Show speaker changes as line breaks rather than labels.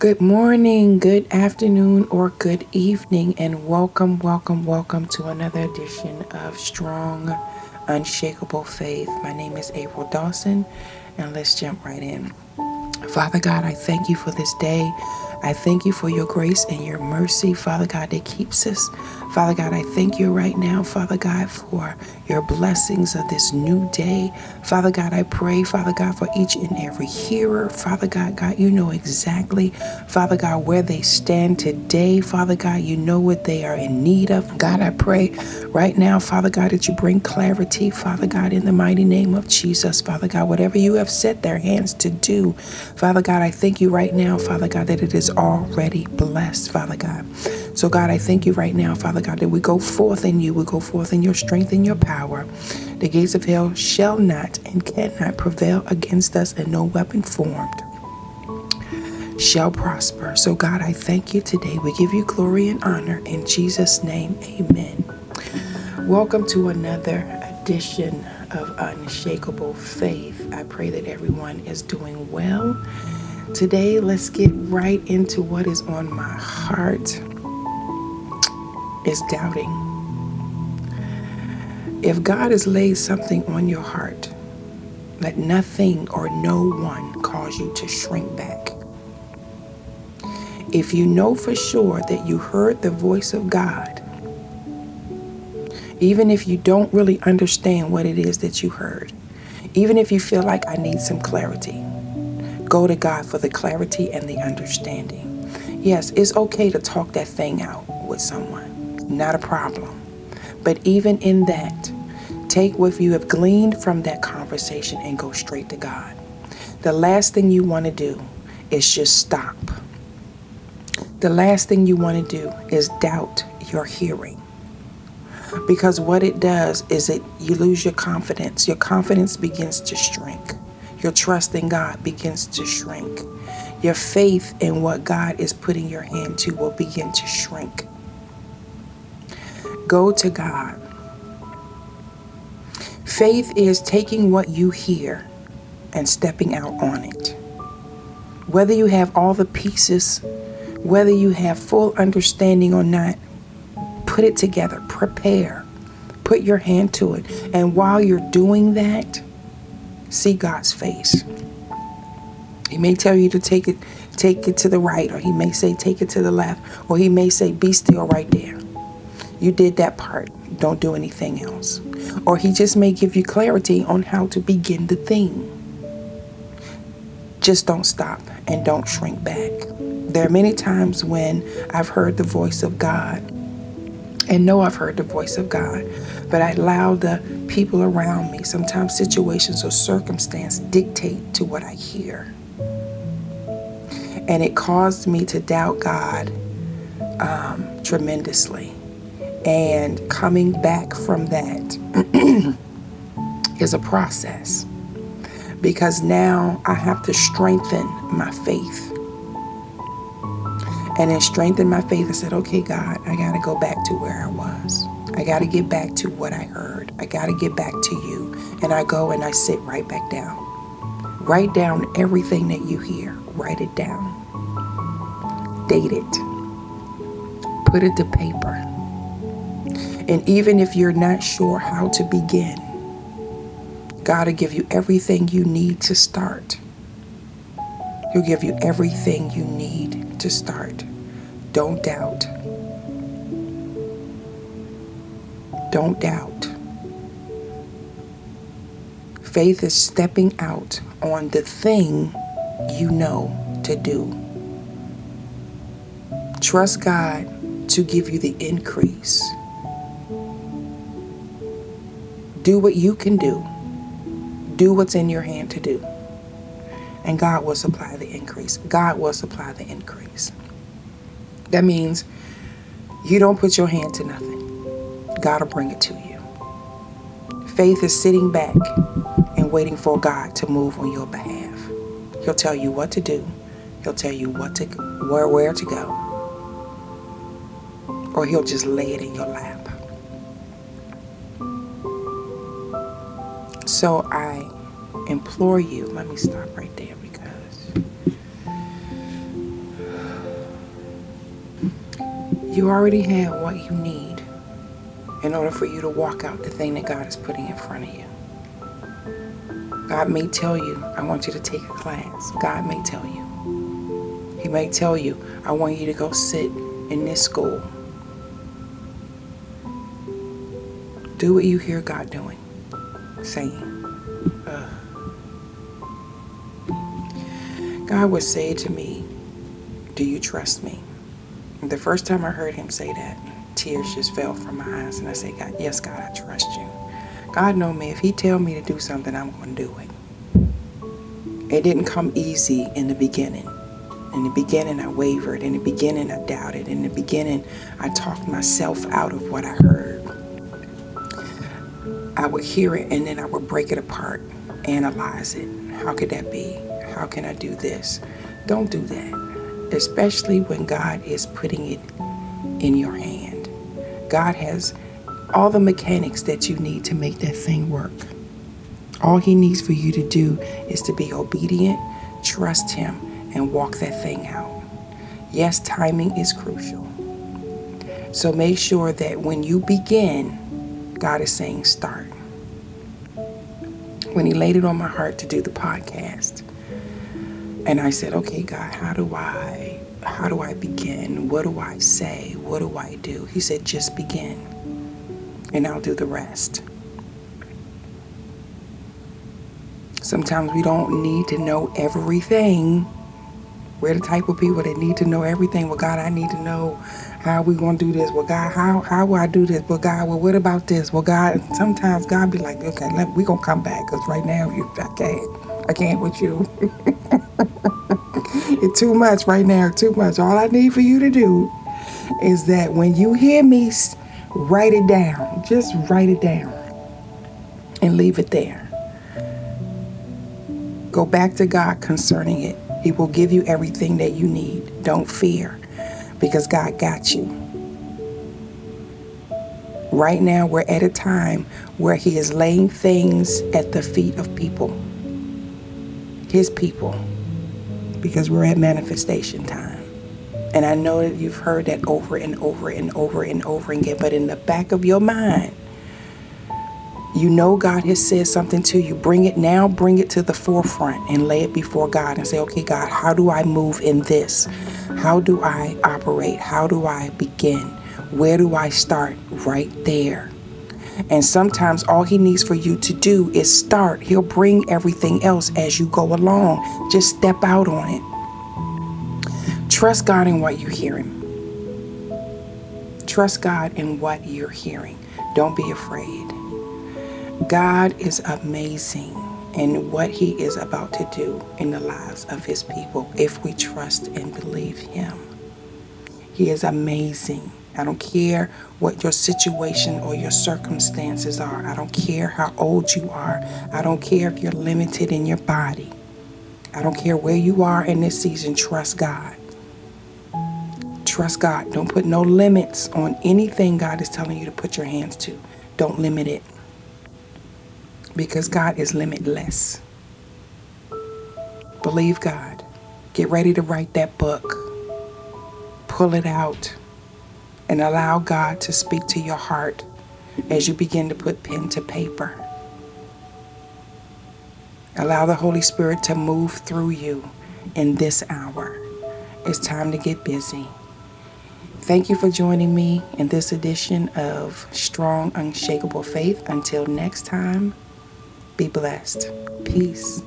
Good morning, good afternoon, or good evening, and welcome, welcome, welcome to another edition of Strong, Unshakable Faith. My name is April Dawson, and let's jump right in. Father God, I thank you for this day. I thank you for your grace and your mercy, Father God, that keeps us. Father God, I thank you right now, Father God, for your blessings of this new day. Father God, I pray, Father God, for each and every hearer. Father God, God, you know exactly, Father God, where they stand today. Father God, you know what they are in need of. God, I pray right now, Father God, that you bring clarity, Father God, in the mighty name of Jesus. Father God, whatever you have set their hands to do, Father God, I thank you right now, Father God, that it is already blessed, Father God. So, God, I thank you right now, Father God, that we go forth in you, we go forth in your strength and your power. The gates of hell shall not and cannot prevail against us, and no weapon formed shall prosper. So, God, I thank you today. We give you glory and honor. In Jesus' name, amen. Welcome to another edition of Unshakable Faith. I pray that everyone is doing well. Today, let's get right into what is on my heart is doubting. If God has laid something on your heart, let nothing or no one cause you to shrink back. If you know for sure that you heard the voice of God, even if you don't really understand what it is that you heard, even if you feel like I need some clarity, Go to God for the clarity and the understanding. Yes, it's okay to talk that thing out with someone, not a problem. But even in that, take what you have gleaned from that conversation and go straight to God. The last thing you want to do is just stop. The last thing you want to do is doubt your hearing. Because what it does is it you lose your confidence. Your confidence begins to shrink your trust in God begins to shrink. Your faith in what God is putting your hand to will begin to shrink. Go to God. Faith is taking what you hear and stepping out on it. Whether you have all the pieces, whether you have full understanding or not, put it together, prepare, put your hand to it. And while you're doing that, see God's face. He may tell you to take it take it to the right or he may say take it to the left or he may say be still right there. You did that part. Don't do anything else. Or he just may give you clarity on how to begin the thing. Just don't stop and don't shrink back. There are many times when I've heard the voice of God and know I've heard the voice of God, but I allow the people around me, sometimes situations or circumstance, dictate to what I hear. And it caused me to doubt God um, tremendously. And coming back from that is a process because now I have to strengthen my faith. And it strengthened my faith, I said, okay, God, I got to go back to where I was. I got to get back to what I heard. I got to get back to you. And I go and I sit right back down. Write down everything that you hear. Write it down. Date it. Put it to paper. And even if you're not sure how to begin, God will give you everything you need to start. He'll give you everything you need to start. Don't doubt. Don't doubt. Faith is stepping out on the thing you know to do. Trust God to give you the increase. Do what you can do. Do what's in your hand to do. And God will supply the increase. God will supply the increase. That means you don't put your hand to nothing. God will bring it to you. Faith is sitting back and waiting for God to move on your behalf. He'll tell you what to do. He'll tell you what to where where to go. Or he'll just lay it in your lap. So I implore you, let me stop right there You already have what you need in order for you to walk out the thing that God is putting in front of you. God may tell you, I want you to take a class. God may tell you. He may tell you, I want you to go sit in this school. Do what you hear God doing, saying. Uh. God would say to me, Do you trust me? The first time I heard him say that, tears just fell from my eyes and I said, God, yes, God, I trust you. God know me. If he tell me to do something, I'm going to do it. It didn't come easy in the beginning. In the beginning, I wavered. In the beginning, I doubted. In the beginning, I talked myself out of what I heard. I would hear it and then I would break it apart, analyze it. How could that be? How can I do this? Don't do that, especially when God is putting it in your hand. God has all the mechanics that you need to make that thing work. All He needs for you to do is to be obedient, trust Him, and walk that thing out. Yes, timing is crucial. So make sure that when you begin, God is saying start. When He laid it on my heart to do the podcast, and I said, okay, God, how do I how do I begin? What do I say? What do I do? He said, just begin, and I'll do the rest. Sometimes we don't need to know everything. We're the type of people that need to know everything. Well, God, I need to know how we gonna do this. Well, God, how how will I do this? Well, God, well, what about this? Well, God, sometimes God be like, okay, let, we gonna come back because right now you, I can't, I can't with you. it's too much right now, too much. All I need for you to do is that when you hear me, write it down. Just write it down and leave it there. Go back to God concerning it. He will give you everything that you need. Don't fear because God got you. Right now, we're at a time where He is laying things at the feet of people, His people because we're at manifestation time. And I know that you've heard that over and over and over and over again, but in the back of your mind, you know God has said something to you. Bring it now, bring it to the forefront and lay it before God and say, okay, God, how do I move in this? How do I operate? How do I begin? Where do I start? Right there. And sometimes all he needs for you to do is start. He'll bring everything else as you go along. Just step out on it. Trust God in what you're hearing. Trust God in what you're hearing. Don't be afraid. God is amazing in what he is about to do in the lives of his people if we trust and believe him. He is amazing. I don't care what your situation or your circumstances are. I don't care how old you are. I don't care if you're limited in your body. I don't care where you are in this season. Trust God. Trust God. Don't put no limits on anything God is telling you to put your hands to. Don't limit it. Because God is limitless. Believe God. Get ready to write that book. Pull it out and allow God to speak to your heart as you begin to put pen to paper. Allow the Holy Spirit to move through you in this hour. It's time to get busy. Thank you for joining me in this edition of Strong, Unshakable Faith. Until next time, be blessed. Peace.